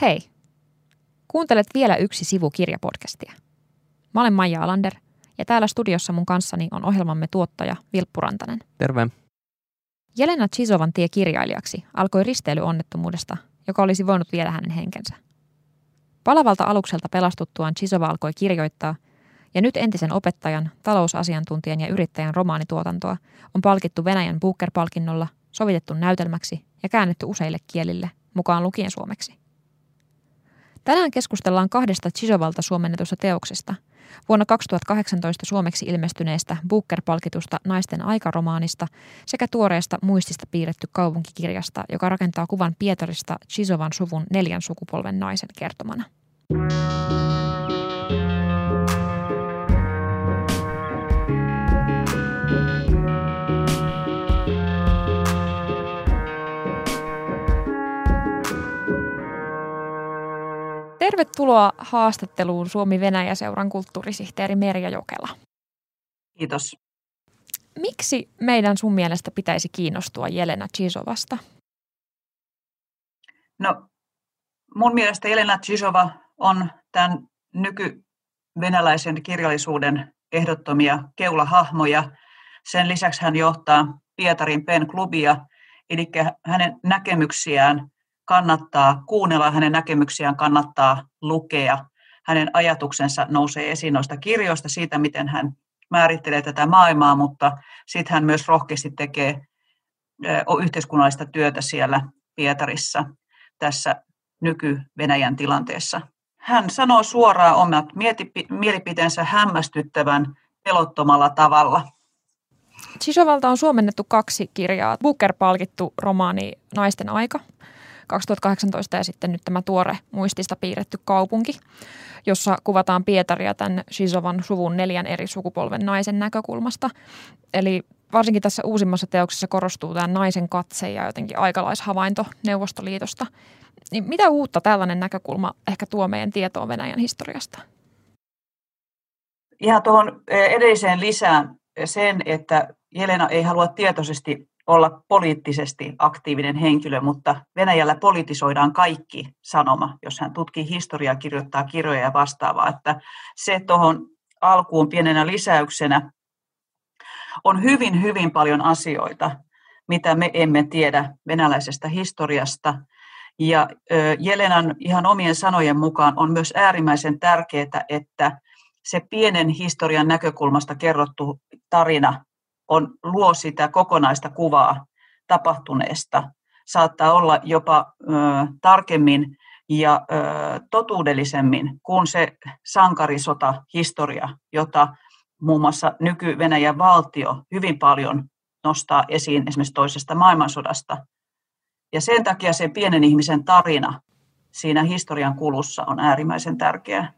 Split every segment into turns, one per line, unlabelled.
Hei! Kuuntelet vielä yksi sivu kirjapodcastia. Mä olen Maija Alander ja täällä studiossa mun kanssani on ohjelmamme tuottaja Vilppu Rantanen.
Terve.
Jelena Chisovan tie kirjailijaksi alkoi risteilyonnettomuudesta, joka olisi voinut viedä hänen henkensä. Palavalta alukselta pelastuttuaan Chisova alkoi kirjoittaa, ja nyt entisen opettajan, talousasiantuntijan ja yrittäjän romaanituotantoa on palkittu Venäjän Booker-palkinnolla, sovitettu näytelmäksi ja käännetty useille kielille, mukaan lukien suomeksi. Tänään keskustellaan kahdesta Chisovalta suomennetusta teoksesta. Vuonna 2018 suomeksi ilmestyneestä Booker-palkitusta naisten aikaromaanista sekä tuoreesta muistista piirretty kaupunkikirjasta, joka rakentaa kuvan Pietarista Chisovan suvun neljän sukupolven naisen kertomana. Tervetuloa haastatteluun Suomi-Venäjä-seuran kulttuurisihteeri Merja Jokela.
Kiitos.
Miksi meidän sun mielestä pitäisi kiinnostua Jelena Chisovasta?
No, mun mielestä Jelena Chisova on tämän nyky-venäläisen kirjallisuuden ehdottomia keulahahmoja. Sen lisäksi hän johtaa Pietarin PEN-klubia, eli hänen näkemyksiään kannattaa kuunnella, hänen näkemyksiään kannattaa lukea. Hänen ajatuksensa nousee esiin noista kirjoista siitä, miten hän määrittelee tätä maailmaa, mutta sitten hän myös rohkeasti tekee yhteiskunnallista työtä siellä Pietarissa tässä nyky-Venäjän tilanteessa. Hän sanoo suoraan omat mielipiteensä hämmästyttävän pelottomalla tavalla.
Sisovalta on suomennettu kaksi kirjaa. Booker-palkittu romaani Naisten aika 2018 ja sitten nyt tämä tuore muistista piirretty kaupunki, jossa kuvataan Pietaria tämän Shizovan suvun neljän eri sukupolven naisen näkökulmasta. Eli varsinkin tässä uusimmassa teoksessa korostuu tämä naisen katse ja jotenkin aikalaishavainto Neuvostoliitosta. Niin mitä uutta tällainen näkökulma ehkä tuo meidän tietoon Venäjän historiasta?
Ihan tuohon eh, edelliseen lisään sen, että Jelena ei halua tietoisesti olla poliittisesti aktiivinen henkilö, mutta Venäjällä politisoidaan kaikki sanoma, jos hän tutkii historiaa, kirjoittaa kirjoja ja vastaavaa. Että se tuohon alkuun pienenä lisäyksenä on hyvin, hyvin paljon asioita, mitä me emme tiedä venäläisestä historiasta. Ja Jelenan ihan omien sanojen mukaan on myös äärimmäisen tärkeää, että se pienen historian näkökulmasta kerrottu tarina on, luo sitä kokonaista kuvaa tapahtuneesta. Saattaa olla jopa ö, tarkemmin ja ö, totuudellisemmin kuin se sankarisota historia, jota muun muassa nyky-Venäjän valtio hyvin paljon nostaa esiin esimerkiksi toisesta maailmansodasta. Ja sen takia se pienen ihmisen tarina siinä historian kulussa on äärimmäisen tärkeää.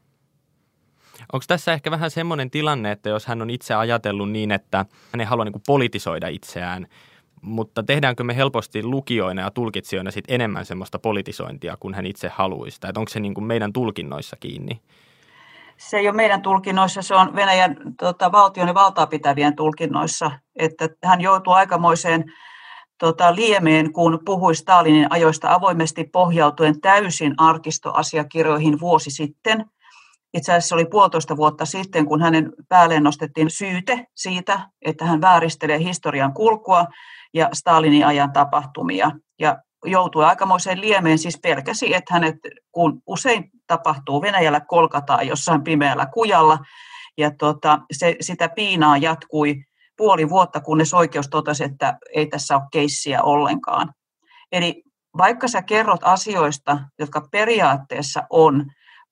Onko tässä ehkä vähän semmoinen tilanne, että jos hän on itse ajatellut niin, että hän ei halua niin kuin politisoida itseään, mutta tehdäänkö me helposti lukijoina ja tulkitsijoina sit enemmän semmoista politisointia kuin hän itse haluaisi? Tai onko se niin kuin meidän tulkinnoissa kiinni?
Se ei ole meidän tulkinnoissa, se on Venäjän tota, valtion ja valtaa pitävien tulkinnoissa, että hän joutuu aikamoiseen tota, liemeen, kun puhui Stalinin ajoista avoimesti pohjautuen täysin arkistoasiakirjoihin vuosi sitten – itse asiassa oli puolitoista vuotta sitten, kun hänen päälleen nostettiin syyte siitä, että hän vääristelee historian kulkua ja Stalinin ajan tapahtumia. Ja joutui aikamoiseen liemeen, siis pelkäsi, että hänet, kun usein tapahtuu Venäjällä, kolkataan jossain pimeällä kujalla, ja tota, se, sitä piinaa jatkui puoli vuotta, kunnes oikeus totesi, että ei tässä ole keissiä ollenkaan. Eli vaikka sä kerrot asioista, jotka periaatteessa on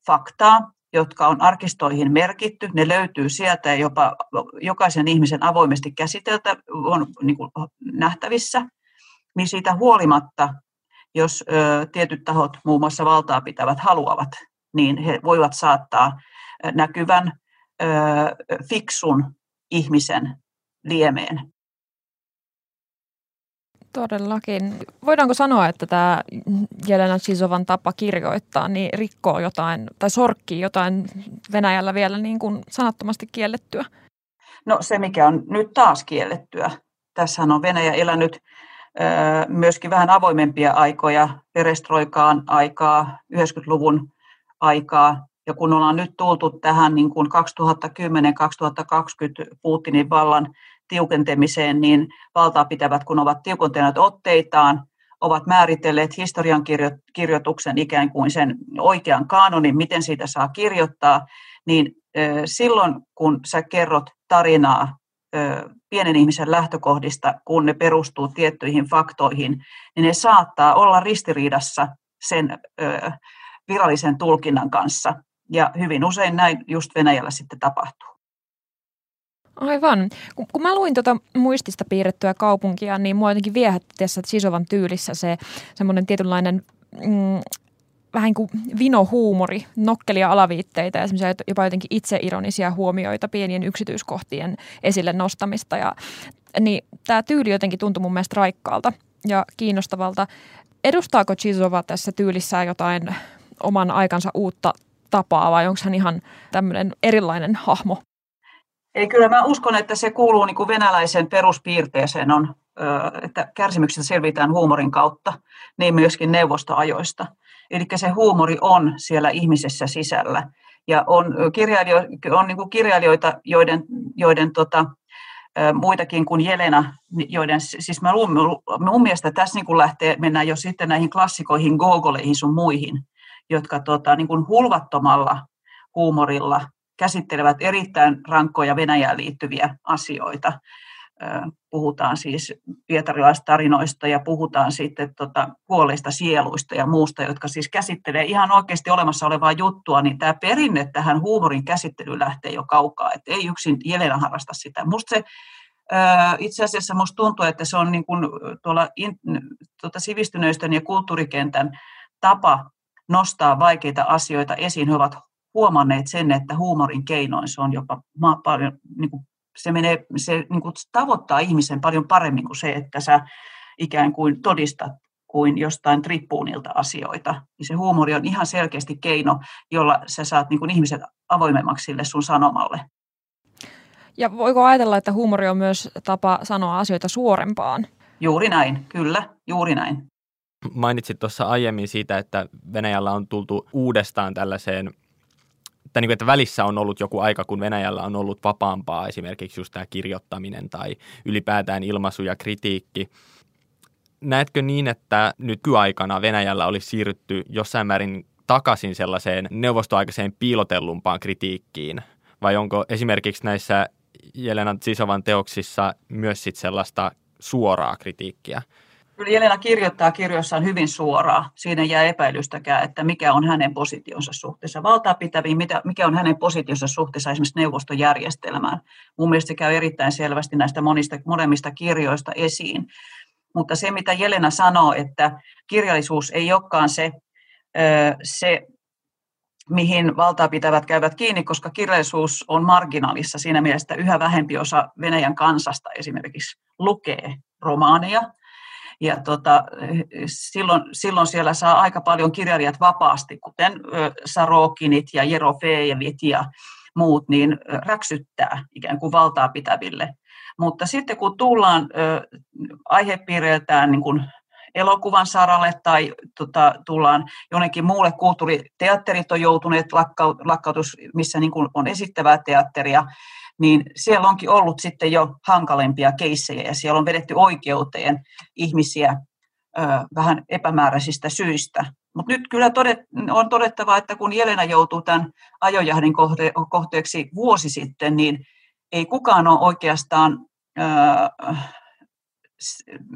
faktaa, jotka on arkistoihin merkitty. Ne löytyy sieltä ja jopa jokaisen ihmisen avoimesti käsiteltä on niin kuin nähtävissä. Niin siitä huolimatta, jos ö, tietyt tahot, muun muassa valtaa pitävät, haluavat, niin he voivat saattaa näkyvän ö, fiksun ihmisen liemeen.
Todellakin. Voidaanko sanoa, että tämä Jelena Chisovan tapa kirjoittaa niin rikkoo jotain tai sorkkii jotain Venäjällä vielä niin kuin sanattomasti kiellettyä?
No se, mikä on nyt taas kiellettyä. Tässähän on Venäjä elänyt myöskin vähän avoimempia aikoja, perestroikaan aikaa, 90-luvun aikaa. Ja kun ollaan nyt tultu tähän niin kuin 2010-2020 Putinin vallan tiukentamiseen, niin valtaa pitävät, kun ovat tiukentaneet otteitaan, ovat määritelleet historian kirjoituksen ikään kuin sen oikean kaanonin, miten siitä saa kirjoittaa, niin silloin kun sä kerrot tarinaa pienen ihmisen lähtökohdista, kun ne perustuu tiettyihin faktoihin, niin ne saattaa olla ristiriidassa sen virallisen tulkinnan kanssa. Ja hyvin usein näin just Venäjällä sitten tapahtuu.
Aivan. Kun, kun mä luin tuota muistista piirrettyä kaupunkia, niin mua jotenkin viehätti tässä Sisovan tyylissä se semmoinen tietynlainen mm, vähän kuin vinohuumori, nokkelia alaviitteitä ja jopa jotenkin itseironisia huomioita pienien yksityiskohtien esille nostamista. Ja, niin tämä tyyli jotenkin tuntui mun mielestä raikkaalta ja kiinnostavalta. Edustaako Chisova tässä tyylissään jotain oman aikansa uutta tapaa vai onko hän ihan tämmöinen erilainen hahmo?
Ei, kyllä mä uskon, että se kuuluu niin kuin venäläisen peruspiirteeseen on, että kärsimyksestä selvitään huumorin kautta, niin myöskin neuvostoajoista. Eli se huumori on siellä ihmisessä sisällä. Ja on, kirjailio, on niin kuin kirjailijoita, joiden, joiden tota, muitakin kuin Jelena, joiden, siis mä luun, mun mielestä tässä niin kuin lähtee, mennään jo sitten näihin klassikoihin, Gogoleihin sun muihin, jotka tota, niin kuin hulvattomalla huumorilla käsittelevät erittäin rankkoja Venäjään liittyviä asioita puhutaan siis pietarilaistarinoista ja puhutaan sitten tota kuolleista sieluista ja muusta, jotka siis käsittelee ihan oikeasti olemassa olevaa juttua, niin tämä perinne tähän huumorin käsittelyyn lähtee jo kaukaa, että ei yksin Jelena harrasta sitä. Musta se itse asiassa musta tuntuu, että se on niin kuin tuolla in, tuota sivistyneistön ja kulttuurikentän tapa nostaa vaikeita asioita esiin. He ovat huomanneet sen, että huumorin keinoin se on jopa paljon niin kuin se, menee, se niin kuin tavoittaa ihmisen paljon paremmin kuin se, että sä ikään kuin todistat kuin jostain trippuunilta asioita. Niin se huumori on ihan selkeästi keino, jolla sä saat niin kuin ihmiset avoimemmaksi sille sun sanomalle.
Ja voiko ajatella, että huumori on myös tapa sanoa asioita suorempaan?
Juuri näin, kyllä, juuri näin.
Mainitsit tuossa aiemmin siitä, että Venäjällä on tultu uudestaan tällaiseen tai niin kuin, että välissä on ollut joku aika, kun Venäjällä on ollut vapaampaa esimerkiksi just tämä kirjoittaminen tai ylipäätään ilmaisu ja kritiikki. Näetkö niin, että nykyaikana Venäjällä olisi siirrytty jossain määrin takaisin sellaiseen neuvostoaikaiseen piilotellumpaan kritiikkiin? Vai onko esimerkiksi näissä Jelena Tsisovan teoksissa myös sit sellaista suoraa kritiikkiä?
Kyllä Jelena kirjoittaa kirjoissaan hyvin suoraan. Siinä jää epäilystäkään, että mikä on hänen positionsa suhteessa valtaa pitäviin, mikä on hänen positionsa suhteessa esimerkiksi neuvostojärjestelmään. Mun mielestä se käy erittäin selvästi näistä monista, molemmista kirjoista esiin. Mutta se, mitä Jelena sanoo, että kirjallisuus ei olekaan se, se mihin valtaa pitävät käyvät kiinni, koska kirjallisuus on marginaalissa siinä mielessä, että yhä vähempi osa Venäjän kansasta esimerkiksi lukee romaaneja ja tota, silloin, silloin siellä saa aika paljon kirjailijat vapaasti, kuten Sarokinit ja Jerofeevit ja muut, niin räksyttää ikään kuin valtaa pitäville. Mutta sitten kun tullaan aihepiireiltään niin kuin elokuvan saralle tai tota, tullaan jonnekin muulle kulttuuriteatterit on joutuneet lakkautus, missä niin kuin on esittävää teatteria, niin siellä onkin ollut sitten jo hankalempia keissejä ja siellä on vedetty oikeuteen ihmisiä ö, vähän epämääräisistä syistä. Mutta nyt kyllä todet, on todettava, että kun Jelena joutuu tämän ajojahdin kohte, kohteeksi vuosi sitten, niin ei kukaan ole oikeastaan, ö,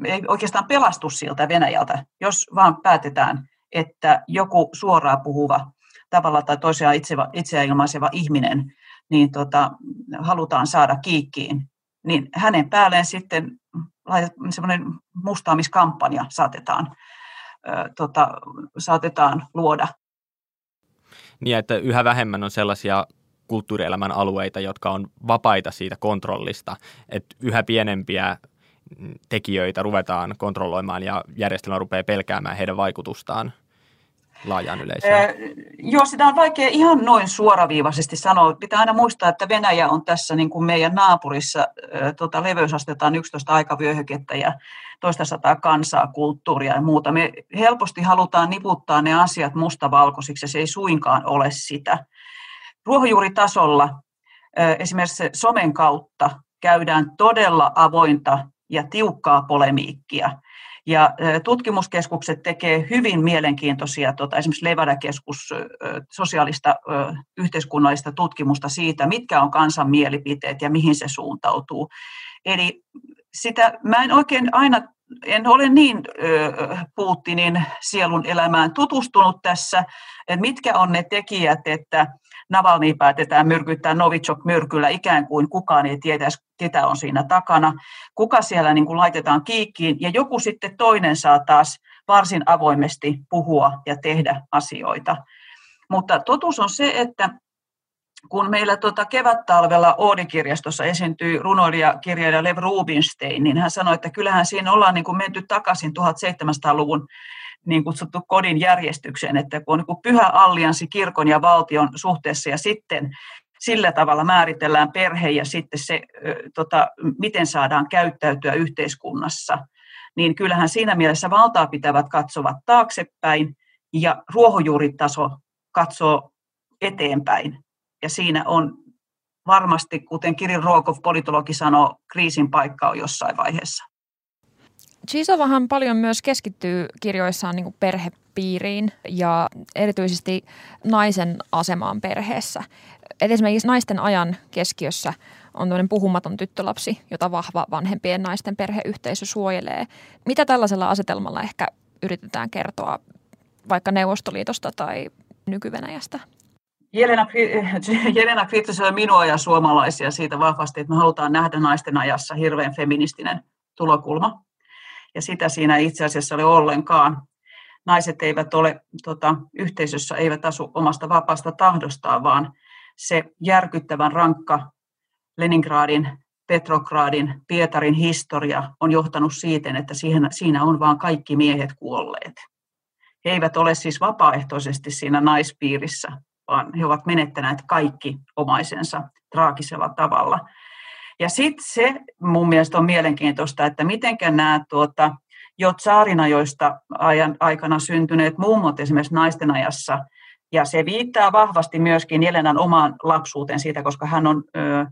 ei oikeastaan pelastu siltä Venäjältä, jos vaan päätetään, että joku suoraan puhuva tavalla tai toisella itse, itseä ilmaiseva ihminen niin tota, halutaan saada kiikkiin, niin hänen päälleen sitten semmoinen mustaamiskampanja saatetaan, ö, tota, saatetaan luoda.
Niin, että yhä vähemmän on sellaisia kulttuurielämän alueita, jotka on vapaita siitä kontrollista, että yhä pienempiä tekijöitä ruvetaan kontrolloimaan ja järjestelmä rupeaa pelkäämään heidän vaikutustaan. Laajaan yleisöön?
Joo, sitä on vaikea ihan noin suoraviivaisesti sanoa. Pitää aina muistaa, että Venäjä on tässä niin kuin meidän naapurissa, tota, leveysastetaan 11 aikavyöhykettä ja toista sataa kansaa, kulttuuria ja muuta. Me helposti halutaan niputtaa ne asiat mustavalkoisiksi ja se ei suinkaan ole sitä. Ruohonjuuritasolla esimerkiksi somen kautta käydään todella avointa ja tiukkaa polemiikkia. Ja tutkimuskeskukset tekee hyvin mielenkiintoisia, tota, esimerkiksi Levada-keskus, sosiaalista yhteiskunnallista tutkimusta siitä, mitkä on kansan mielipiteet ja mihin se suuntautuu. Eli sitä, mä en oikein aina, en ole niin Putinin sielun elämään tutustunut tässä, että mitkä on ne tekijät, että Navalny päätetään myrkyttää Novichok-myrkyllä ikään kuin kukaan ei tietäisi, ketä on siinä takana. Kuka siellä niin kuin laitetaan kiikkiin ja joku sitten toinen saa taas varsin avoimesti puhua ja tehdä asioita. Mutta totuus on se, että kun meillä tuota kevät-talvella Oodi-kirjastossa esiintyi runoilija kirjailija Lev Rubinstein, niin hän sanoi, että kyllähän siinä ollaan niin kuin menty takaisin 1700-luvun niin kutsuttu kodin järjestykseen, että kun on niin kuin pyhä allianssi kirkon ja valtion suhteessa ja sitten sillä tavalla määritellään perhe ja sitten se, tota, miten saadaan käyttäytyä yhteiskunnassa, niin kyllähän siinä mielessä valtaa pitävät katsovat taaksepäin ja ruohonjuuritaso katsoo eteenpäin. Ja siinä on varmasti, kuten Kirin Ruokov, politologi sanoo, kriisin paikka on jossain vaiheessa.
Chisovahan paljon myös keskittyy kirjoissaan niin perhepiiriin ja erityisesti naisen asemaan perheessä. Et esimerkiksi naisten ajan keskiössä on tämmöinen puhumaton tyttölapsi, jota vahva vanhempien naisten perheyhteisö suojelee. Mitä tällaisella asetelmalla ehkä yritetään kertoa vaikka Neuvostoliitosta tai nykyvenäjästä?
Jelena, Jelena kritisoi minua ja suomalaisia siitä vahvasti, että me halutaan nähdä naisten ajassa hirveän feministinen tulokulma ja sitä siinä itse asiassa ole ollenkaan. Naiset eivät ole tota, yhteisössä, eivät asu omasta vapaasta tahdostaan, vaan se järkyttävän rankka Leningradin, Petrogradin, Pietarin historia on johtanut siihen, että siihen, siinä on vain kaikki miehet kuolleet. He eivät ole siis vapaaehtoisesti siinä naispiirissä, vaan he ovat menettäneet kaikki omaisensa traagisella tavalla. Ja sitten se mun mielestä on mielenkiintoista, että miten nämä tuota, jo joista ajan aikana syntyneet mummot esimerkiksi naisten ajassa, ja se viittaa vahvasti myöskin Jelenan omaan lapsuuteen siitä, koska hän on ö,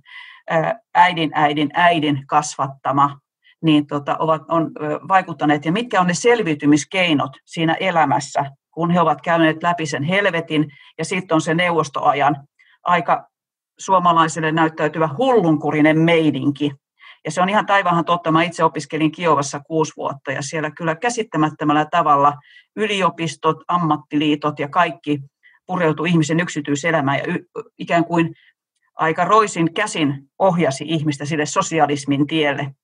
äidin äidin äidin kasvattama, niin tota, ovat, on vaikuttaneet. Ja mitkä on ne selviytymiskeinot siinä elämässä, kun he ovat käyneet läpi sen helvetin, ja sitten on se neuvostoajan aika suomalaisille näyttäytyvä hullunkurinen meidinki. Ja se on ihan taivahan totta. Mä itse opiskelin Kiovassa kuusi vuotta ja siellä kyllä käsittämättömällä tavalla yliopistot, ammattiliitot ja kaikki pureutui ihmisen yksityiselämään ja y- ikään kuin aika roisin käsin ohjasi ihmistä sille sosialismin tielle.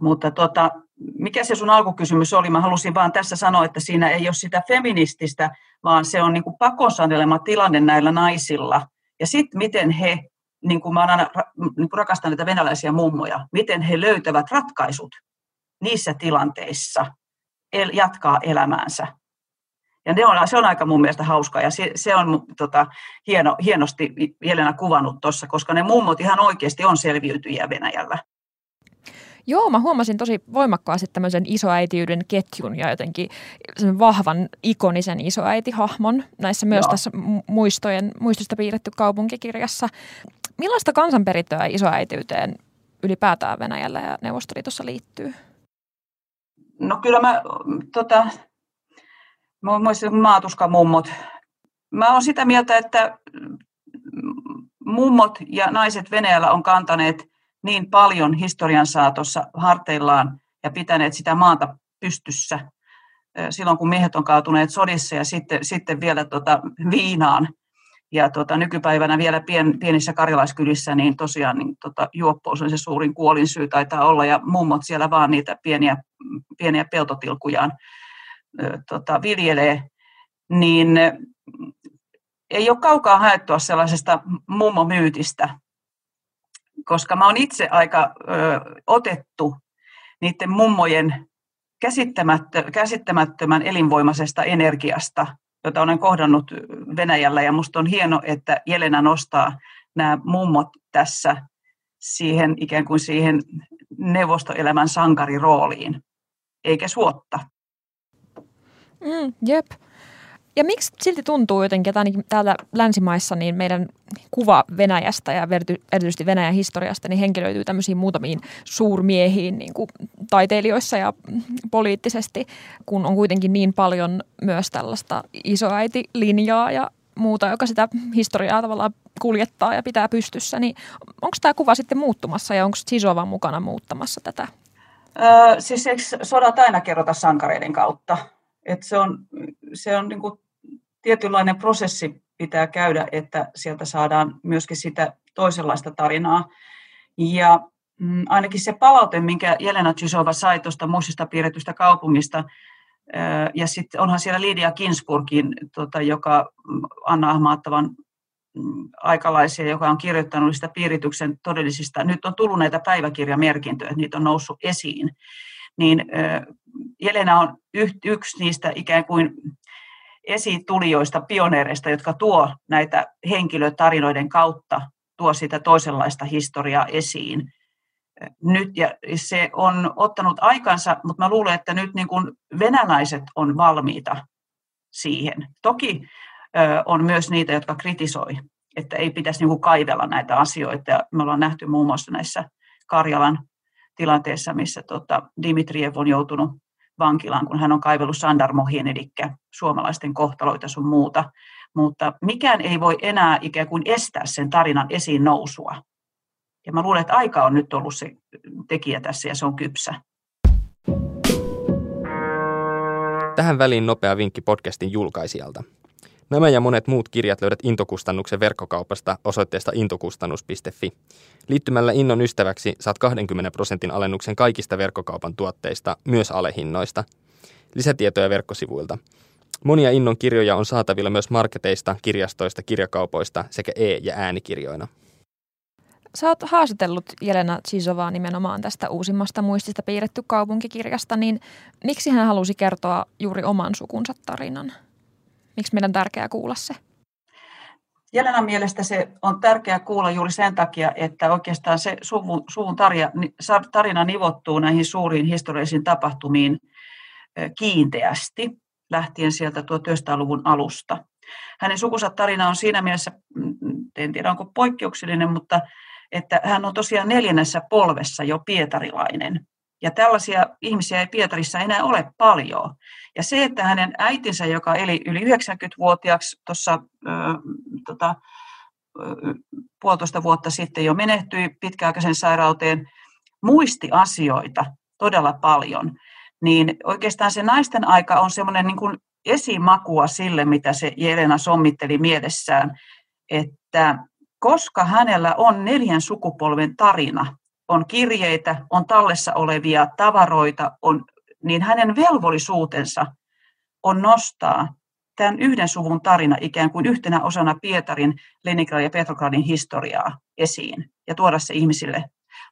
Mutta tota, mikä se sun alkukysymys oli? Mä halusin vaan tässä sanoa, että siinä ei ole sitä feminististä, vaan se on niin kuin pakonsanelema tilanne näillä naisilla – ja sitten miten he, niin kuin mä aina niin kuin rakastan näitä venäläisiä mummoja, miten he löytävät ratkaisut niissä tilanteissa el, jatkaa elämäänsä. Ja ne on, se on aika mun mielestä hauskaa ja se, se on tota, hieno, hienosti Jelena kuvannut tuossa, koska ne mummot ihan oikeasti on selviytyjiä Venäjällä.
Joo, mä huomasin tosi voimakkaasti tämmöisen isoäitiyden ketjun ja jotenkin sen vahvan ikonisen isoäitihahmon näissä myös Joo. tässä muistojen, muistosta piirretty kaupunkikirjassa. Millaista kansanperintöä isoäitiyteen ylipäätään Venäjällä ja Neuvostoliitossa liittyy?
No kyllä mä, tota, maatuskamummot. Mä oon sitä mieltä, että mummot ja naiset Venäjällä on kantaneet niin paljon historian saatossa harteillaan ja pitäneet sitä maata pystyssä silloin, kun miehet on kaatuneet sodissa ja sitten, sitten vielä tota viinaan. Ja tota, nykypäivänä vielä pien, pienissä karjalaiskylissä, niin tosiaan niin, tota, juoppous on se suurin kuolinsyy taitaa olla, ja mummot siellä vaan niitä pieniä, pieniä peltotilkujaan ö, tota, viljelee, niin ei ole kaukaa haettua sellaisesta mummomyytistä, koska mä oon itse aika ö, otettu niiden mummojen käsittämättömän elinvoimaisesta energiasta, jota olen kohdannut Venäjällä. Ja minusta on hieno, että Jelena nostaa nämä mummot tässä siihen ikään kuin siihen neuvostoelämän sankarirooliin, eikä suotta.
Mm, jep. Ja miksi silti tuntuu jotenkin, että ainakin täällä länsimaissa niin meidän kuva Venäjästä ja erityisesti Venäjän historiasta niin henkilöityy tämmöisiin muutamiin suurmiehiin niin kuin taiteilijoissa ja poliittisesti, kun on kuitenkin niin paljon myös tällaista isoäitilinjaa ja muuta, joka sitä historiaa tavallaan kuljettaa ja pitää pystyssä, niin onko tämä kuva sitten muuttumassa ja onko Sisova mukana muuttamassa tätä?
Öö, siis eikö sodat aina kerrota sankareiden kautta? Et se on, se on niin kuin tietynlainen prosessi pitää käydä, että sieltä saadaan myöskin sitä toisenlaista tarinaa. Ja mm, ainakin se palaute, minkä Jelena Chisova sai tuosta muistista piirretystä kaupungista, ja sitten onhan siellä Lidia Kinsburgin, tota, joka mm, Anna Ahmaattavan mm, aikalaisia, joka on kirjoittanut sitä piirityksen todellisista, nyt on tullut näitä päiväkirjamerkintöjä, niitä on noussut esiin, niin Jelena on yksi niistä ikään kuin esitulijoista, pioneereista, jotka tuo näitä henkilötarinoiden kautta, tuo sitä toisenlaista historiaa esiin. Nyt, ja se on ottanut aikansa, mutta mä luulen, että nyt niin kuin venäläiset on valmiita siihen. Toki on myös niitä, jotka kritisoi, että ei pitäisi niin kuin kaivella näitä asioita. Ja me ollaan nähty muun muassa näissä Karjalan tilanteessa, missä tota Dimitriev on joutunut vankilaan, kun hän on kaivellut sandarmohien, eli suomalaisten kohtaloita sun muuta. Mutta mikään ei voi enää ikään kuin estää sen tarinan esiin nousua. Ja mä luulen, että aika on nyt ollut se tekijä tässä ja se on kypsä.
Tähän väliin nopea vinkki podcastin julkaisijalta. Nämä ja monet muut kirjat löydät Intokustannuksen verkkokaupasta osoitteesta intokustannus.fi. Liittymällä Innon ystäväksi saat 20 prosentin alennuksen kaikista verkkokaupan tuotteista, myös alehinnoista. Lisätietoja verkkosivuilta. Monia Innon kirjoja on saatavilla myös marketeista, kirjastoista, kirjakaupoista sekä e- ja äänikirjoina.
Sä oot haastatellut Jelena Sisovaa nimenomaan tästä uusimmasta muistista piirretty kaupunkikirjasta, niin miksi hän halusi kertoa juuri oman sukunsa tarinan? Miksi meidän on tärkeää kuulla se?
Jelenan mielestä se on tärkeää kuulla juuri sen takia, että oikeastaan se suvun, suvun tarina nivottuu näihin suuriin historiallisiin tapahtumiin kiinteästi lähtien sieltä 1900-luvun alusta. Hänen sukunsa tarina on siinä mielessä, mm, en tiedä onko poikkeuksellinen, mutta että hän on tosiaan neljännessä polvessa jo pietarilainen. Ja tällaisia ihmisiä ei Pietarissa enää ole paljon. Ja se, että hänen äitinsä, joka eli yli 90-vuotiaaksi tuossa tota, puolitoista vuotta sitten jo menehtyi pitkäaikaisen sairauteen, muisti asioita todella paljon, niin oikeastaan se naisten aika on semmoinen niin kuin esimakua sille, mitä se Jelena sommitteli mielessään, että koska hänellä on neljän sukupolven tarina, on kirjeitä, on tallessa olevia tavaroita, on, niin hänen velvollisuutensa on nostaa tämän yhden suvun tarina ikään kuin yhtenä osana Pietarin, Leningradin ja Petrogradin historiaa esiin ja tuoda se ihmisille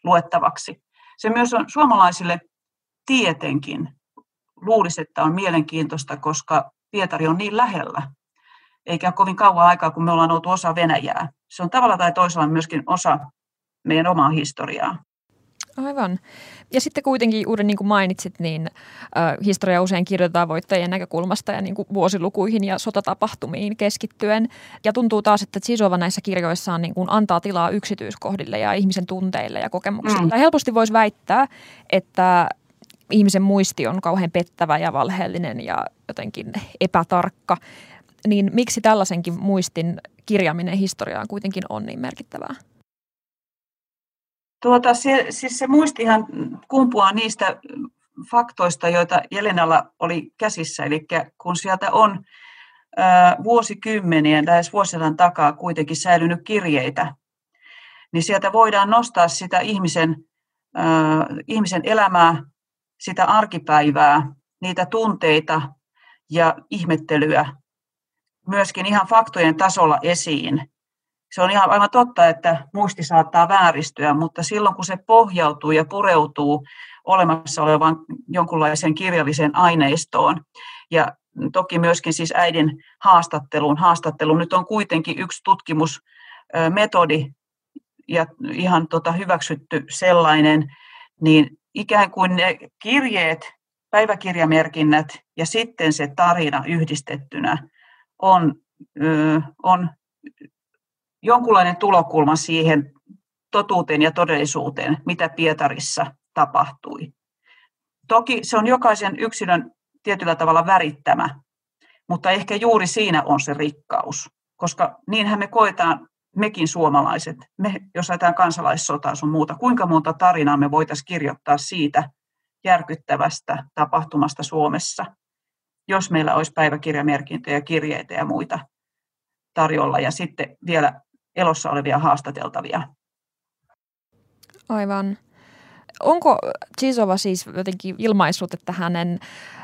luettavaksi. Se myös on suomalaisille tietenkin luulisi, että on mielenkiintoista, koska Pietari on niin lähellä, eikä kovin kauan aikaa, kun me ollaan oltu osa Venäjää. Se on tavalla tai toisella myöskin osa meidän omaa historiaa.
Aivan. Ja sitten kuitenkin uuden niin kuin mainitsit, niin äh, historia usein kirjoitetaan voittajien näkökulmasta ja niin kuin vuosilukuihin ja sotatapahtumiin keskittyen. Ja tuntuu taas, että Sisova näissä kirjoissaan niin kuin antaa tilaa yksityiskohdille ja ihmisen tunteille ja kokemuksille. Mm. Helposti voisi väittää, että ihmisen muisti on kauhean pettävä ja valheellinen ja jotenkin epätarkka. Niin miksi tällaisenkin muistin kirjaaminen historiaan kuitenkin on niin merkittävää?
Tuota, se, siis se muistihan kumpuaa niistä faktoista, joita Jelenalla oli käsissä. Eli kun sieltä on ää, vuosikymmenien, lähes vuosisadan takaa kuitenkin säilynyt kirjeitä, niin sieltä voidaan nostaa sitä ihmisen, ää, ihmisen elämää, sitä arkipäivää, niitä tunteita ja ihmettelyä myöskin ihan faktojen tasolla esiin. Se on ihan aivan totta, että muisti saattaa vääristyä, mutta silloin kun se pohjautuu ja pureutuu olemassa olevaan jonkunlaiseen kirjalliseen aineistoon ja toki myöskin siis äidin haastatteluun. Haastattelu nyt on kuitenkin yksi tutkimusmetodi ja ihan tota hyväksytty sellainen, niin ikään kuin ne kirjeet, päiväkirjamerkinnät ja sitten se tarina yhdistettynä on, on jonkunlainen tulokulma siihen totuuteen ja todellisuuteen, mitä Pietarissa tapahtui. Toki se on jokaisen yksilön tietyllä tavalla värittämä, mutta ehkä juuri siinä on se rikkaus, koska niinhän me koetaan mekin suomalaiset, me, jos ajatellaan kansalaissotaa sun muuta, kuinka monta tarinaa me voitaisiin kirjoittaa siitä järkyttävästä tapahtumasta Suomessa, jos meillä olisi päiväkirjamerkintöjä, kirjeitä ja muita tarjolla ja sitten vielä elossa olevia haastateltavia.
Aivan. Onko Chisova siis jotenkin ilmaissut, että hänen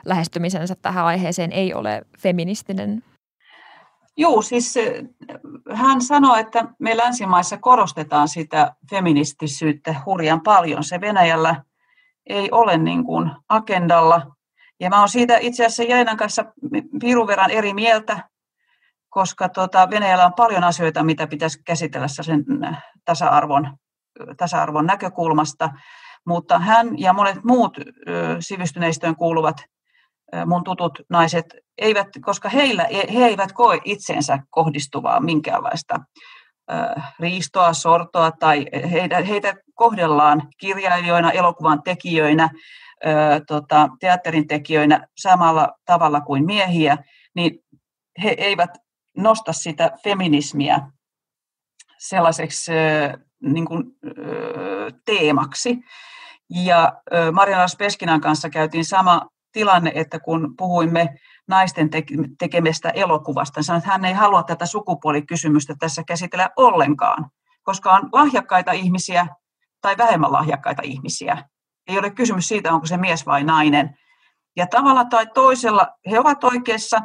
lähestymisensä tähän aiheeseen ei ole feministinen?
Joo, siis hän sanoi, että me länsimaissa korostetaan sitä feministisyyttä hurjan paljon. Se Venäjällä ei ole niin kuin agendalla. Ja mä oon siitä itse asiassa Jainan kanssa pirun verran eri mieltä, koska tota Venäjällä on paljon asioita, mitä pitäisi käsitellä sen tasa-arvon, tasa-arvon näkökulmasta. Mutta hän ja monet muut sivistyneistöön kuuluvat mun tutut naiset, eivät, koska heillä, he eivät koe itsensä kohdistuvaa minkäänlaista riistoa, sortoa tai heitä, heitä kohdellaan kirjailijoina, elokuvan tekijöinä, tota, teatterin tekijöinä samalla tavalla kuin miehiä, niin he eivät nosta sitä feminismiä sellaiseksi niin kuin, teemaksi. Ja Mariana Speskinan kanssa käytiin sama tilanne, että kun puhuimme naisten tekemästä elokuvasta, sanoin, että hän ei halua tätä sukupuolikysymystä tässä käsitellä ollenkaan, koska on lahjakkaita ihmisiä tai vähemmän lahjakkaita ihmisiä. Ei ole kysymys siitä, onko se mies vai nainen. Ja tavalla tai toisella he ovat oikeassa.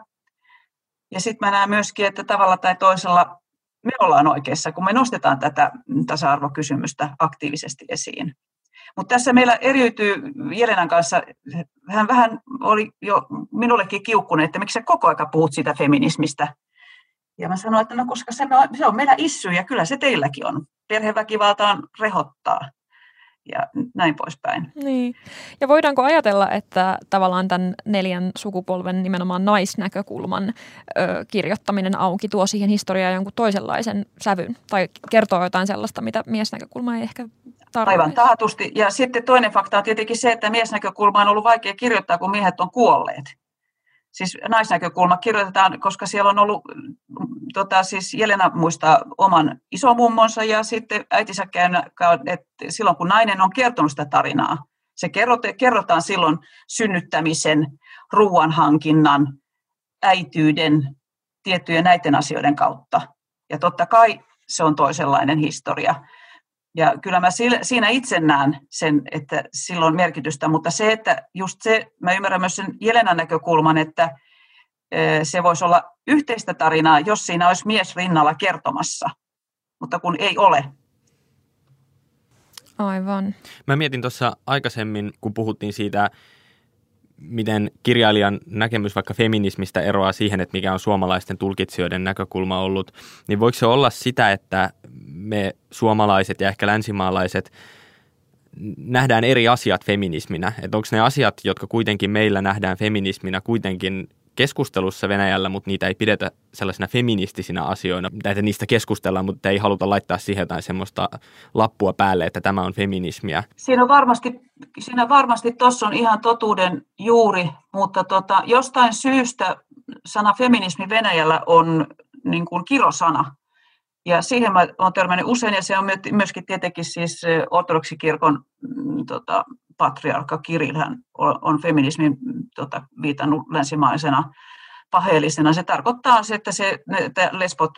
Ja sitten mä näen myöskin, että tavalla tai toisella me ollaan oikeassa, kun me nostetaan tätä tasa-arvokysymystä aktiivisesti esiin. Mutta tässä meillä eriytyy Jelenan kanssa, hän vähän oli jo minullekin kiukkunen, että miksi sä koko aika puhut siitä feminismistä. Ja mä sanoin, että no koska se se on meillä issy ja kyllä se teilläkin on. Perheväkivaltaan rehottaa ja näin poispäin.
Niin. Ja voidaanko ajatella, että tavallaan tämän neljän sukupolven nimenomaan naisnäkökulman ö, kirjoittaminen auki tuo siihen historiaan jonkun toisenlaisen sävyn tai kertoo jotain sellaista, mitä miesnäkökulma ei ehkä
tarvitse? Aivan taatusti. Ja sitten toinen fakta on tietenkin se, että miesnäkökulma on ollut vaikea kirjoittaa, kun miehet on kuolleet siis naisnäkökulma kirjoitetaan, koska siellä on ollut, tota, siis Jelena muistaa oman isomummonsa ja sitten äitinsä käynyt, että silloin kun nainen on kertonut sitä tarinaa, se kerrotaan silloin synnyttämisen, ruoanhankinnan, äityyden, tiettyjen näiden asioiden kautta. Ja totta kai se on toisenlainen historia. Ja kyllä mä siinä itse näen sen, että sillä on merkitystä, mutta se, että just se, mä ymmärrän myös sen Jelenan näkökulman, että se voisi olla yhteistä tarinaa, jos siinä olisi mies rinnalla kertomassa, mutta kun ei ole.
Aivan.
Mä mietin tuossa aikaisemmin, kun puhuttiin siitä, miten kirjailijan näkemys vaikka feminismistä eroaa siihen, että mikä on suomalaisten tulkitsijoiden näkökulma ollut, niin voiko se olla sitä, että me suomalaiset ja ehkä länsimaalaiset nähdään eri asiat feminisminä? Että onko ne asiat, jotka kuitenkin meillä nähdään feminisminä, kuitenkin keskustelussa Venäjällä, mutta niitä ei pidetä sellaisina feministisinä asioina. Että niistä keskustellaan, mutta ei haluta laittaa siihen jotain semmoista lappua päälle, että tämä on feminismiä.
Siinä on varmasti, siinä varmasti tuossa on ihan totuuden juuri, mutta tota, jostain syystä sana feminismi Venäjällä on niin kuin kirosana. Ja siihen mä olen törmännyt usein, ja se on myöskin tietenkin siis ortodoksikirkon mm, tota, patriarkka Kirill, hän on feminismin tota, viitannut länsimaisena paheellisena. Se tarkoittaa se, että, se, että lesbot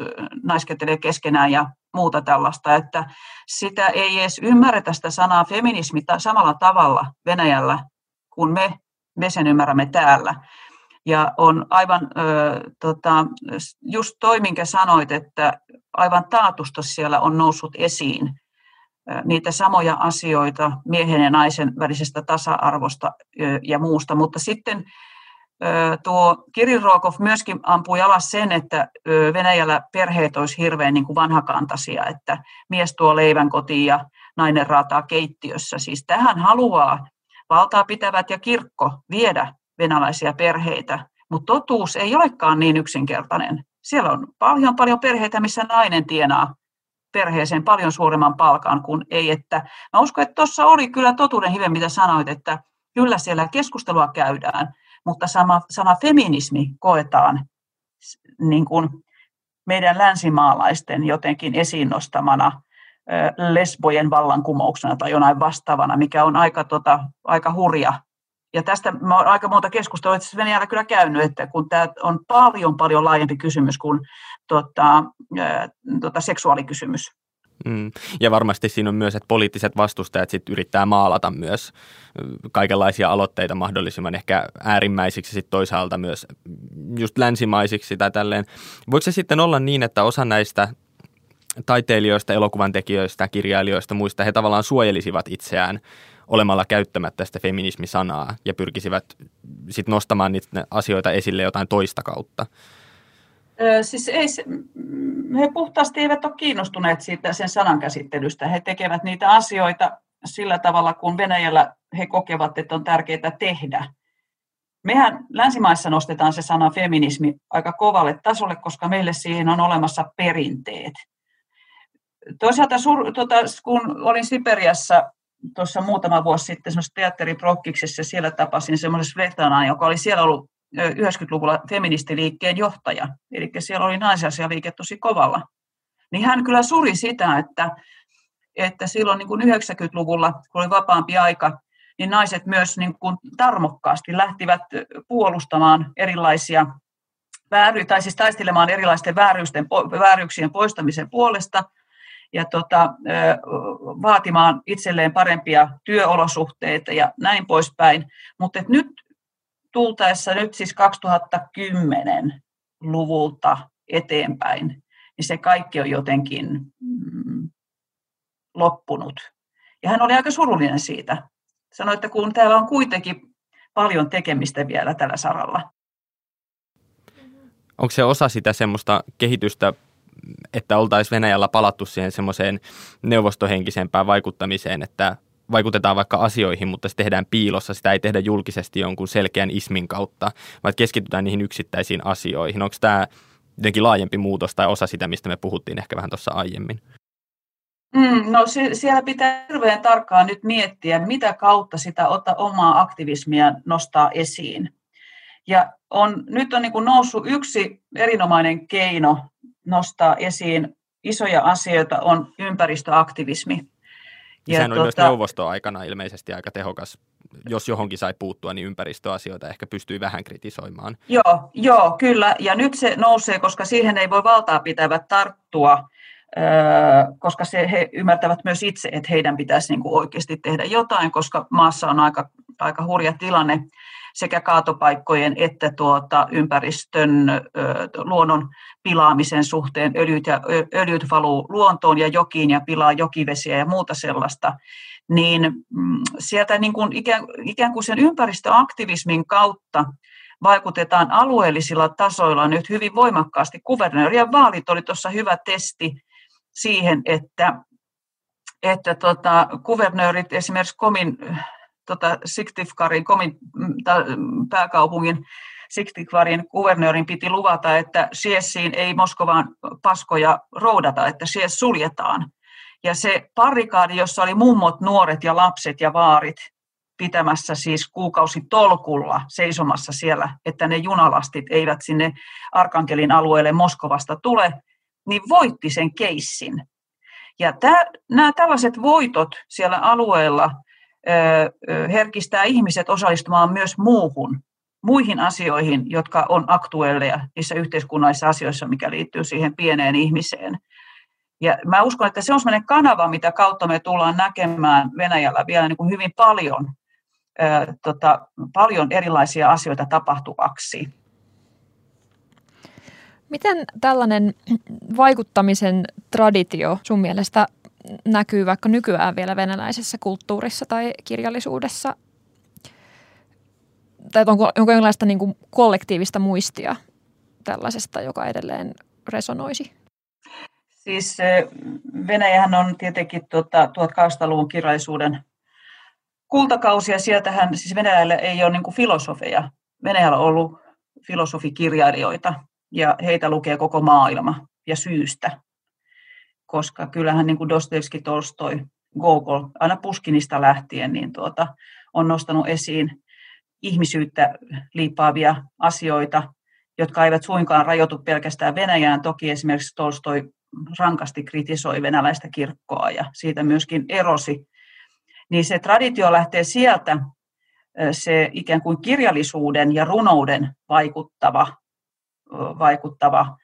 naiskettelee keskenään ja muuta tällaista, että sitä ei edes ymmärretä sitä sanaa feminismi samalla tavalla Venäjällä kuin me, me sen ymmärrämme täällä. Ja on aivan, ö, tota, just toi, minkä sanoit, että aivan taatusta siellä on noussut esiin niitä samoja asioita miehen ja naisen välisestä tasa-arvosta ja muusta, mutta sitten tuo Kirill Rokov myöskin ampui alas sen, että Venäjällä perheet olisi hirveän niin kuin vanhakantaisia, että mies tuo leivän kotiin ja nainen raataa keittiössä. Siis tähän haluaa valtaa pitävät ja kirkko viedä venäläisiä perheitä, mutta totuus ei olekaan niin yksinkertainen. Siellä on paljon paljon perheitä, missä nainen tienaa perheeseen paljon suuremman palkan kuin ei. Että mä uskon, että tuossa oli kyllä totuuden hiven, mitä sanoit, että kyllä siellä keskustelua käydään, mutta sama, sana feminismi koetaan niin kuin meidän länsimaalaisten jotenkin esiin nostamana lesbojen vallankumouksena tai jonain vastaavana, mikä on aika, tota, aika hurja. Ja tästä mä olen aika monta keskustelua itse Venäjällä kyllä käynyt, että kun tämä on paljon paljon laajempi kysymys kuin tota, tota, seksuaalikysymys.
Mm. Ja varmasti siinä on myös, että poliittiset vastustajat sit yrittää maalata myös kaikenlaisia aloitteita mahdollisimman ehkä äärimmäisiksi sit toisaalta myös just länsimaisiksi tai tälleen. Voiko se sitten olla niin, että osa näistä taiteilijoista, elokuvan tekijöistä, kirjailijoista, muista, he tavallaan suojelisivat itseään olemalla käyttämättä sitä feminismisanaa ja pyrkisivät sitten nostamaan niitä asioita esille jotain toista kautta?
Siis ei, he puhtaasti eivät ole kiinnostuneet siitä sen sanan käsittelystä. He tekevät niitä asioita sillä tavalla, kun Venäjällä he kokevat, että on tärkeää tehdä. Mehän länsimaissa nostetaan se sana feminismi aika kovalle tasolle, koska meille siihen on olemassa perinteet. Toisaalta tuota, kun olin Siperiassa tuossa muutama vuosi sitten semmoisessa teatteriprokkiksessa, siellä tapasin semmoisen Svetanan, joka oli siellä ollut 90-luvulla feministiliikkeen johtaja, eli siellä oli naisasialiike tosi kovalla. Niin hän kyllä suri sitä, että, että silloin niin kuin 90-luvulla, kun oli vapaampi aika, niin naiset myös niin kuin tarmokkaasti lähtivät puolustamaan erilaisia vääry, tai siis taistelemaan erilaisten vääryysten, vääryyksien poistamisen puolesta ja tota, vaatimaan itselleen parempia työolosuhteita ja näin poispäin. Mutta nyt tultaessa nyt siis 2010-luvulta eteenpäin, niin se kaikki on jotenkin mm, loppunut. Ja hän oli aika surullinen siitä. Sanoi, että kun täällä on kuitenkin paljon tekemistä vielä tällä saralla.
Onko se osa sitä semmoista kehitystä, että oltaisiin Venäjällä palattu siihen semmoiseen neuvostohenkisempään vaikuttamiseen, että vaikutetaan vaikka asioihin, mutta se tehdään piilossa. Sitä ei tehdä julkisesti jonkun selkeän ismin kautta, vaan keskitytään niihin yksittäisiin asioihin. Onko tämä jotenkin laajempi muutos tai osa sitä, mistä me puhuttiin ehkä vähän tuossa aiemmin?
Mm, no se, siellä pitää hirveän tarkkaan nyt miettiä, mitä kautta sitä ottaa omaa aktivismia nostaa esiin. Ja on, nyt on niin kuin noussut yksi erinomainen keino nostaa esiin isoja asioita, on ympäristöaktivismi.
Ja Sehän oli tuota, myös neuvostoaikana ilmeisesti aika tehokas. Jos johonkin sai puuttua, niin ympäristöasioita ehkä pystyi vähän kritisoimaan.
Joo, joo, kyllä. Ja nyt se nousee, koska siihen ei voi valtaa pitävät tarttua, koska se, he ymmärtävät myös itse, että heidän pitäisi niin kuin oikeasti tehdä jotain, koska maassa on aika, aika hurja tilanne sekä kaatopaikkojen että tuota ympäristön luonnon pilaamisen suhteen. Öljyt, ja, öljyt valuu luontoon ja jokiin ja pilaa jokivesiä ja muuta sellaista. Niin mm, sieltä niin kuin ikään, ikään kuin sen ympäristöaktivismin kautta vaikutetaan alueellisilla tasoilla nyt hyvin voimakkaasti. Kuvernöörien vaalit oli tuossa hyvä testi siihen, että, että tota, kuvernöörit esimerkiksi Komin tota, Siktifkarin, komin, pääkaupungin Siktifkarin kuvernöörin piti luvata, että Siessiin ei Moskovaan paskoja roudata, että Sies suljetaan. Ja se parikaadi, jossa oli mummot, nuoret ja lapset ja vaarit pitämässä siis kuukausi tolkulla seisomassa siellä, että ne junalastit eivät sinne Arkankelin alueelle Moskovasta tule, niin voitti sen keissin. Ja tämä, nämä tällaiset voitot siellä alueella herkistää ihmiset osallistumaan myös muuhun, muihin asioihin, jotka on aktuelleja niissä yhteiskunnallisissa asioissa, mikä liittyy siihen pieneen ihmiseen. Ja mä uskon, että se on sellainen kanava, mitä kautta me tullaan näkemään Venäjällä vielä niin kuin hyvin paljon, ää, tota, paljon erilaisia asioita tapahtuvaksi.
Miten tällainen vaikuttamisen traditio sun mielestä näkyy vaikka nykyään vielä venäläisessä kulttuurissa tai kirjallisuudessa? Tai onko, onko jonkinlaista niin kuin kollektiivista muistia tällaisesta, joka edelleen resonoisi?
Siis Venäjähän on tietenkin tuota, 1800-luvun kirjallisuuden kultakausi ja sieltähän siis Venäjällä ei ole niin kuin filosofeja. Venäjällä on ollut filosofikirjailijoita ja heitä lukee koko maailma ja syystä. Koska kyllähän niin kuin Dostoevski, Tolstoi, Gogol, aina Puskinista lähtien, niin tuota, on nostanut esiin ihmisyyttä liippaavia asioita, jotka eivät suinkaan rajoitu pelkästään Venäjään. Toki esimerkiksi Tolstoi rankasti kritisoi venäläistä kirkkoa ja siitä myöskin erosi. Niin se traditio lähtee sieltä, se ikään kuin kirjallisuuden ja runouden vaikuttava, vaikuttava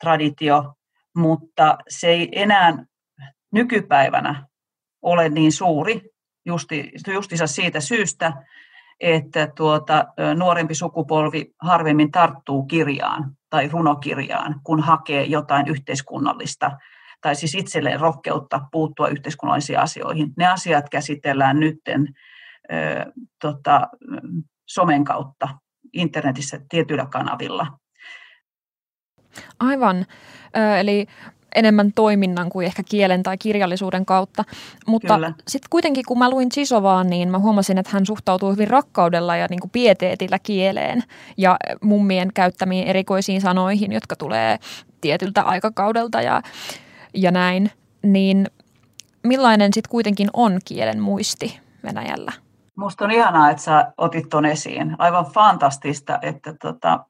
traditio, mutta se ei enää nykypäivänä ole niin suuri justi, justiinsa siitä syystä, että tuota, nuorempi sukupolvi harvemmin tarttuu kirjaan tai runokirjaan, kun hakee jotain yhteiskunnallista tai siis itselleen rohkeutta puuttua yhteiskunnallisiin asioihin. Ne asiat käsitellään nytten ö, tota, somen kautta internetissä tietyillä kanavilla.
Aivan. Eli enemmän toiminnan kuin ehkä kielen tai kirjallisuuden kautta. Mutta sitten kuitenkin kun mä luin Chisovaan, niin mä huomasin, että hän suhtautuu hyvin rakkaudella ja niin kuin pieteetillä kieleen ja mummien käyttämiin erikoisiin sanoihin, jotka tulee tietyltä aikakaudelta ja, ja näin. Niin millainen sitten kuitenkin on kielen muisti Venäjällä?
Musta on ihanaa, että sä otit ton esiin. Aivan fantastista, että tota,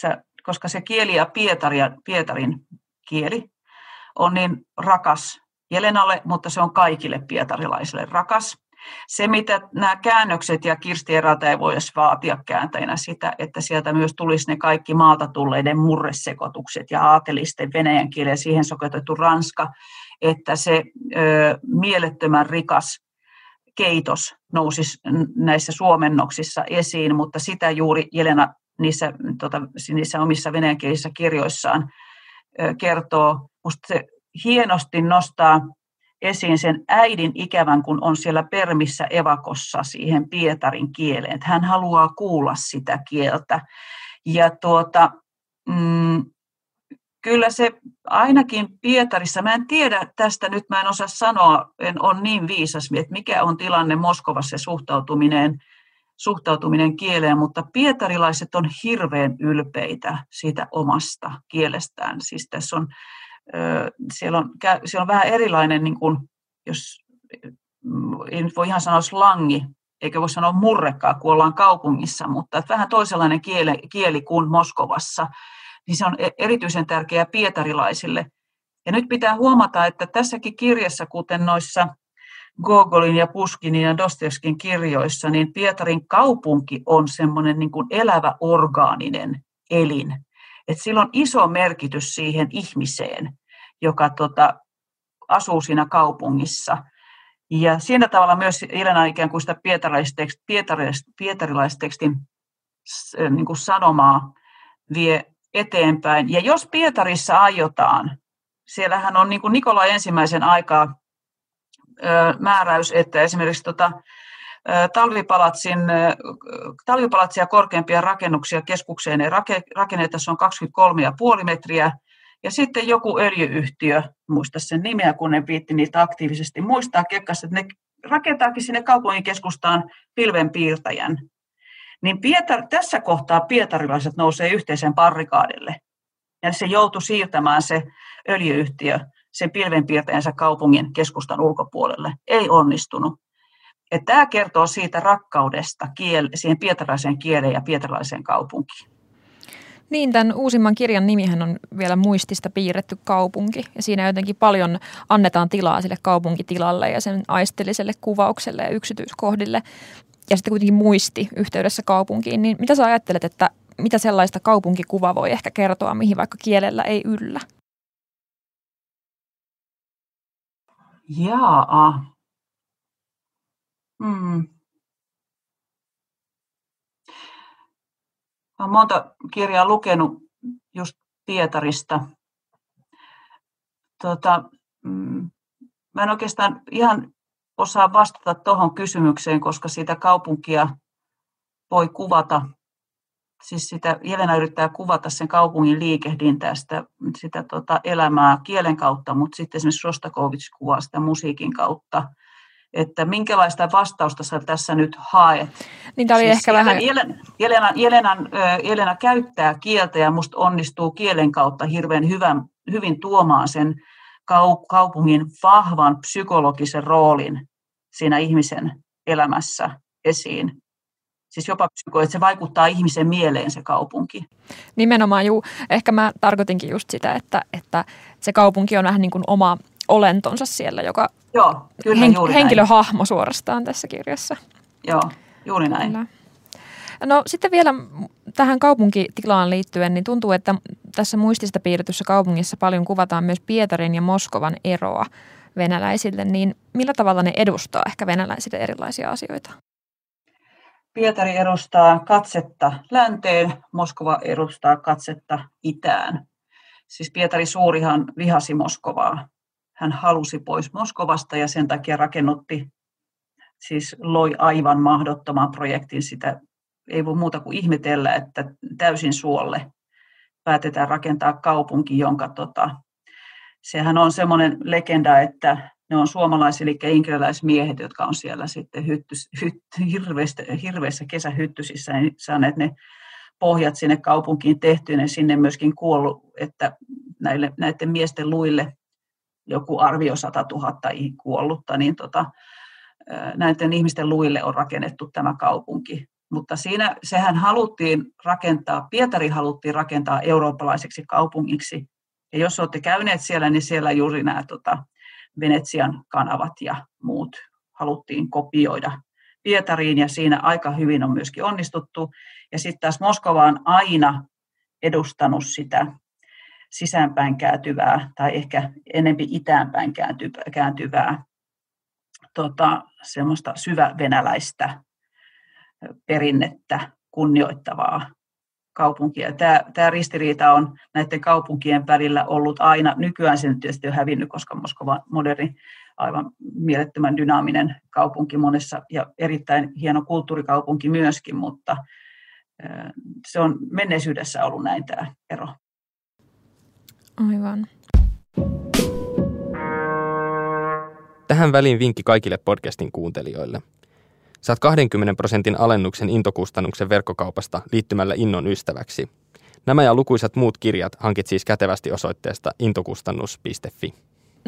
sä, koska se kieli ja Pietari ja Pietarin kieli on niin rakas Jelenalle, mutta se on kaikille pietarilaisille rakas. Se, mitä nämä käännökset ja Kirsti Erältä ei voi edes vaatia kääntäjänä sitä, että sieltä myös tulisi ne kaikki maalta tulleiden murresekotukset ja aatelisten venäjän kielen siihen soketettu ranska, että se ö, mielettömän rikas keitos nousisi näissä suomennoksissa esiin, mutta sitä juuri Jelena niissä, tota, niissä omissa venäjänkielisissä kirjoissaan kertoo. Musta se hienosti nostaa esiin sen äidin ikävän, kun on siellä permissä evakossa siihen Pietarin kieleen. Hän haluaa kuulla sitä kieltä. Ja tuota, mm, kyllä se ainakin Pietarissa, mä en tiedä tästä nyt, mä en osaa sanoa, en ole niin viisas, että mikä on tilanne Moskovassa suhtautuminen suhtautuminen kieleen, mutta pietarilaiset on hirveän ylpeitä siitä omasta kielestään. Siis tässä on, siellä, on, siellä on vähän erilainen, niin kuin, jos ei nyt voi ihan sanoa slangi, eikä voi sanoa murrekkaa, kun ollaan kaupungissa, mutta että vähän toisenlainen kieli, kieli kuin Moskovassa, niin se on e-, erityisen tärkeää pietarilaisille. Ja nyt pitää huomata, että tässäkin kirjassa, kuten noissa Gogolin ja Puskinin ja Dostoevskin kirjoissa, niin Pietarin kaupunki on semmoinen niin kuin elävä orgaaninen elin. Et sillä on iso merkitys siihen ihmiseen, joka tota, asuu siinä kaupungissa. Ja siinä tavalla myös Ilena ikään kuin sitä pietarilaistekstin niin kuin sanomaa vie eteenpäin. Ja jos Pietarissa aiotaan, siellähän on niin kuin Nikolai ensimmäisen aikaa määräys, että esimerkiksi tota, talvipalatsin, talvipalatsia korkeampia rakennuksia keskukseen ei rakenneta, se on 23,5 metriä. Ja sitten joku öljyyhtiö, muista sen nimeä, kun ne viitti niitä aktiivisesti muistaa, kekkas, että ne rakentaakin sinne kaupungin keskustaan pilvenpiirtäjän. Niin Pietar, tässä kohtaa pietarilaiset nousee yhteisen parrikaadille. Ja se joutui siirtämään se öljyyhtiö sen pilvenpiirteensä kaupungin keskustan ulkopuolelle. Ei onnistunut. Että tämä kertoo siitä rakkaudesta kiel, siihen pietaraiseen kieleen ja pietaraiseen kaupunkiin.
Niin, tämän uusimman kirjan nimihän on vielä muistista piirretty kaupunki. Ja siinä jotenkin paljon annetaan tilaa sille kaupunkitilalle ja sen aisteelliselle kuvaukselle ja yksityiskohdille. Ja sitten kuitenkin muisti yhteydessä kaupunkiin. Niin mitä sä ajattelet, että mitä sellaista kaupunkikuva voi ehkä kertoa, mihin vaikka kielellä ei yllä?
Jaa. Hmm. Olen monta kirjaa lukenut just Pietarista. Tota, mm, mä en oikeastaan ihan osaa vastata tuohon kysymykseen, koska sitä kaupunkia voi kuvata, siis sitä Jelena yrittää kuvata sen kaupungin liikehdintää, sitä, sitä tota elämää kielen kautta, mutta sitten esimerkiksi Sostakovich kuvaa sitä musiikin kautta että minkälaista vastausta sä tässä nyt haet.
Niin tämä oli siis ehkä Jelena, vähän...
Jelena, Jelena, Jelena käyttää kieltä ja musta onnistuu kielen kautta hirveän hyvän, hyvin tuomaan sen kaupungin vahvan psykologisen roolin siinä ihmisen elämässä esiin. Siis jopa psyko, että se vaikuttaa ihmisen mieleen se kaupunki.
Nimenomaan, juu. Ehkä mä tarkoitinkin just sitä, että, että se kaupunki on vähän niin kuin oma olentonsa siellä, joka
Joo, kyllä
hen,
juuri
henkilöhahmo näin. suorastaan tässä kirjassa.
Joo, juuri näin. Kyllä.
No sitten vielä tähän kaupunkitilaan liittyen, niin tuntuu, että tässä muistista piirretyssä kaupungissa paljon kuvataan myös Pietarin ja Moskovan eroa venäläisille, niin millä tavalla ne edustaa ehkä venäläisille erilaisia asioita?
Pietari edustaa katsetta länteen, Moskova edustaa katsetta itään. Siis Pietari Suurihan vihasi Moskovaa hän halusi pois Moskovasta ja sen takia rakennutti, siis loi aivan mahdottoman projektin. Sitä ei voi muuta kuin ihmetellä, että täysin suolle päätetään rakentaa kaupunki, jonka tota, sehän on semmoinen legenda, että ne on suomalais- eli inkeriläismiehet, jotka on siellä sitten hyttys, hyt, hirveistä, hirveissä kesähyttysissä niin saaneet ne pohjat sinne kaupunkiin tehtyä ja sinne myöskin kuollut, että näille, näiden miesten luille joku arvio 100 000 kuollutta, niin tota, näiden ihmisten luille on rakennettu tämä kaupunki. Mutta siinä, sehän haluttiin rakentaa, Pietari haluttiin rakentaa eurooppalaiseksi kaupungiksi. Ja jos olette käyneet siellä, niin siellä juuri nämä tota, Venetsian kanavat ja muut haluttiin kopioida Pietariin, ja siinä aika hyvin on myöskin onnistuttu. Ja sitten taas Moskova on aina edustanut sitä sisäänpäin kääntyvää tai ehkä enempi itäänpäin kääntyvää tota, semmoista syvävenäläistä perinnettä kunnioittavaa kaupunkia. Tämä, tämä ristiriita on näiden kaupunkien välillä ollut aina. Nykyään se nyt tietysti on hävinnyt, koska Moskova on moderni, aivan mielettömän dynaaminen kaupunki monessa ja erittäin hieno kulttuurikaupunki myöskin, mutta se on menneisyydessä ollut näin tämä ero.
Aivan.
Tähän väliin vinkki kaikille podcastin kuuntelijoille. Saat 20 prosentin alennuksen intokustannuksen verkkokaupasta liittymällä Innon ystäväksi. Nämä ja lukuisat muut kirjat hankit siis kätevästi osoitteesta intokustannus.fi.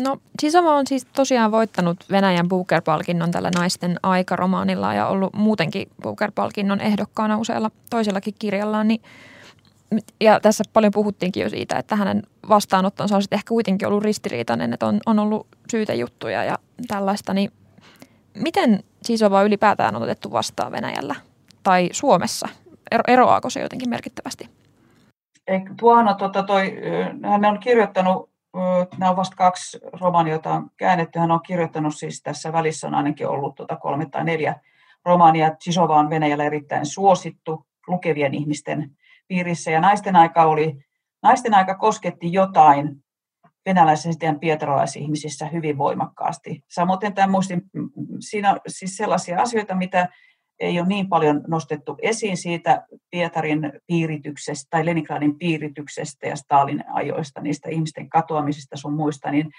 No Sisoma on siis tosiaan voittanut Venäjän Booker-palkinnon tällä naisten aikaromaanilla ja ollut muutenkin Booker-palkinnon ehdokkaana usealla toisellakin kirjallaan, niin ja tässä paljon puhuttiinkin jo siitä, että hänen vastaanottonsa on sitten ehkä kuitenkin ollut ristiriitainen, että on, on ollut syytejuttuja ja tällaista, niin miten Sisova ylipäätään on otettu vastaan Venäjällä tai Suomessa? Eroaako se jotenkin merkittävästi?
Tuohon, tuota, toi, hän on kirjoittanut, nämä on vasta kaksi romaania, joita on käännetty. Hän on kirjoittanut siis tässä välissä on ainakin ollut tuota kolme tai neljä romaania. Sisova on Venäjällä erittäin suosittu lukevien ihmisten piirissä ja naisten aika oli, naisten aika kosketti jotain venäläisissä ja pietaralaisihmisissä hyvin voimakkaasti. Samoin tämä muistin, siinä on siis sellaisia asioita, mitä ei ole niin paljon nostettu esiin siitä Pietarin piirityksestä tai Leningradin piirityksestä ja Stalin ajoista, niistä ihmisten katoamisista sun muista, niin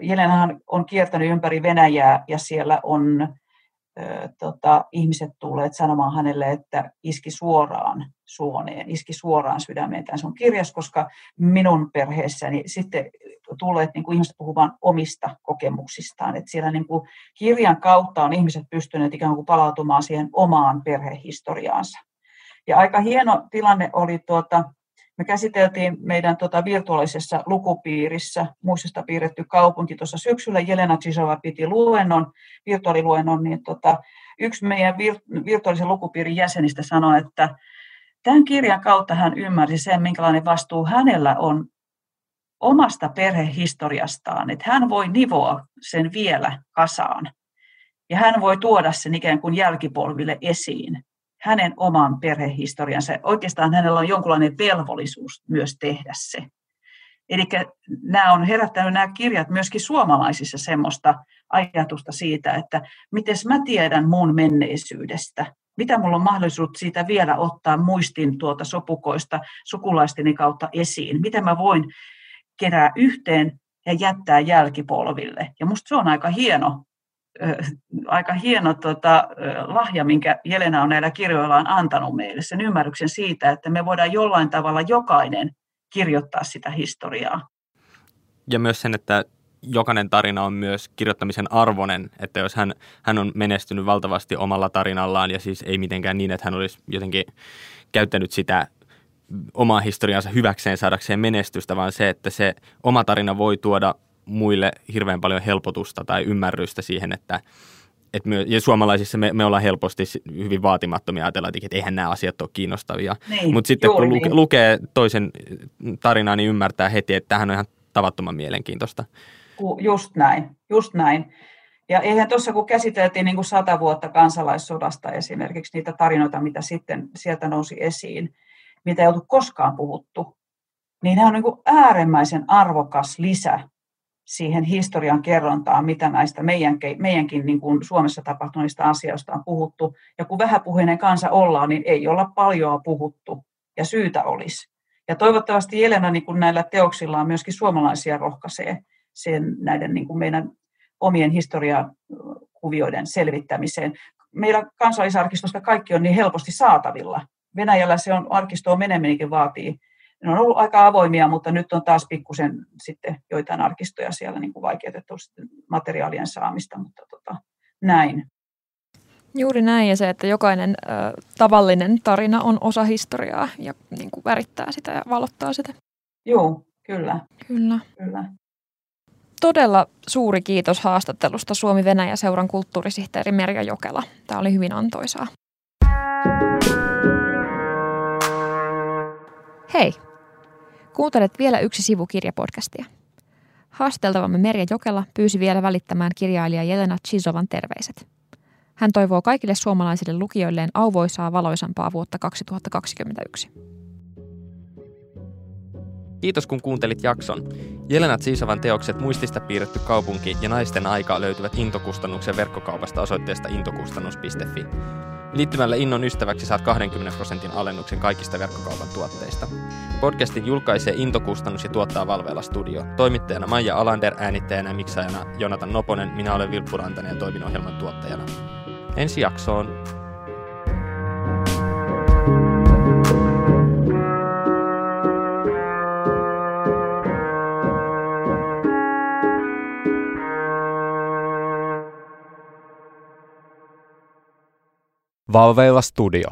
Jelenahan on kiertänyt ympäri Venäjää ja siellä on tota, ihmiset tulleet sanomaan hänelle, että iski suoraan suoneen, iski suoraan sydämeen. Tämä on kirjas, koska minun perheessäni sitten tulleet niin kuin ihmiset puhumaan omista kokemuksistaan. Että siellä niin kuin kirjan kautta on ihmiset pystyneet ikään kuin palautumaan siihen omaan perhehistoriaansa. Ja aika hieno tilanne oli tuota, me käsiteltiin meidän tota virtuaalisessa lukupiirissä muistista piirretty kaupunki tuossa syksyllä. Jelena Cisova piti luennon, virtuaaliluennon, niin tota, yksi meidän vir- virtuaalisen lukupiirin jäsenistä sanoi, että tämän kirjan kautta hän ymmärsi sen, minkälainen vastuu hänellä on omasta perhehistoriastaan, että hän voi nivoa sen vielä kasaan ja hän voi tuoda sen ikään kuin jälkipolville esiin hänen oman perhehistoriansa. Oikeastaan hänellä on jonkunlainen velvollisuus myös tehdä se. Eli nämä on herättänyt nämä kirjat myöskin suomalaisissa semmoista ajatusta siitä, että miten mä tiedän mun menneisyydestä, mitä mulla on mahdollisuus siitä vielä ottaa muistin tuolta sopukoista sukulaisteni kautta esiin, miten mä voin kerää yhteen ja jättää jälkipolville. Ja musta se on aika hieno, aika hieno tota, lahja, minkä Jelena on näillä kirjoillaan antanut meille, sen ymmärryksen siitä, että me voidaan jollain tavalla jokainen kirjoittaa sitä historiaa.
Ja myös sen, että jokainen tarina on myös kirjoittamisen arvoinen, että jos hän, hän on menestynyt valtavasti omalla tarinallaan ja siis ei mitenkään niin, että hän olisi jotenkin käyttänyt sitä omaa historiansa hyväkseen saadakseen menestystä, vaan se, että se oma tarina voi tuoda muille hirveän paljon helpotusta tai ymmärrystä siihen, että, että me, ja suomalaisissa me, me ollaan helposti hyvin vaatimattomia ajatella, että eihän nämä asiat ole kiinnostavia. Niin, Mutta sitten kun luke, niin. lukee toisen tarinaa, niin ymmärtää heti, että tämähän on ihan tavattoman mielenkiintoista.
Just näin, just näin. Ja eihän tuossa, kun käsiteltiin niin kuin sata vuotta kansalaissodasta esimerkiksi niitä tarinoita, mitä sitten sieltä nousi esiin, mitä ei oltu koskaan puhuttu, niin nämä on niin kuin äärimmäisen arvokas lisä siihen historian kerrontaan, mitä näistä meidänkin, meidänkin niin kuin Suomessa tapahtuneista asioista on puhuttu. Ja kun vähäpuheinen kansa ollaan, niin ei olla paljon puhuttu, ja syytä olisi. Ja toivottavasti Jelena niin kuin näillä teoksillaan myöskin suomalaisia rohkaisee sen, näiden niin kuin meidän omien historiakuvioiden selvittämiseen. Meillä kansallisarkistosta kaikki on niin helposti saatavilla. Venäjällä se on, arkistoon meneminenkin vaatii. Ne on ollut aika avoimia, mutta nyt on taas pikkusen sitten joitain arkistoja siellä niin kuin vaikeutettu materiaalien saamista, mutta tota, näin.
Juuri näin, ja se, että jokainen ö, tavallinen tarina on osa historiaa ja niin kuin värittää sitä ja valottaa sitä.
Joo, kyllä.
Kyllä.
kyllä
todella suuri kiitos haastattelusta Suomi-Venäjä-seuran kulttuurisihteeri Merja Jokela. Tämä oli hyvin antoisaa. Hei! Kuuntelet vielä yksi sivu kirjapodcastia. Haasteltavamme Merja Jokela pyysi vielä välittämään kirjailija Jelena Chisovan terveiset. Hän toivoo kaikille suomalaisille lukijoilleen auvoisaa valoisampaa vuotta 2021.
Kiitos kun kuuntelit jakson. Jelena Tsiisavan teokset Muistista piirretty kaupunki ja Naisten aika löytyvät Intokustannuksen verkkokaupasta osoitteesta intokustannus.fi. Liittymällä Innon ystäväksi saat 20 prosentin alennuksen kaikista verkkokaupan tuotteista. Podcastin julkaisee Intokustannus ja tuottaa Valveella Studio. Toimittajana Maija Alander, äänittäjänä ja miksaajana Jonatan Noponen, minä olen Vilppu Rantanen ja toimin ohjelman tuottajana. Ensi jaksoon.
Valveilla Studio.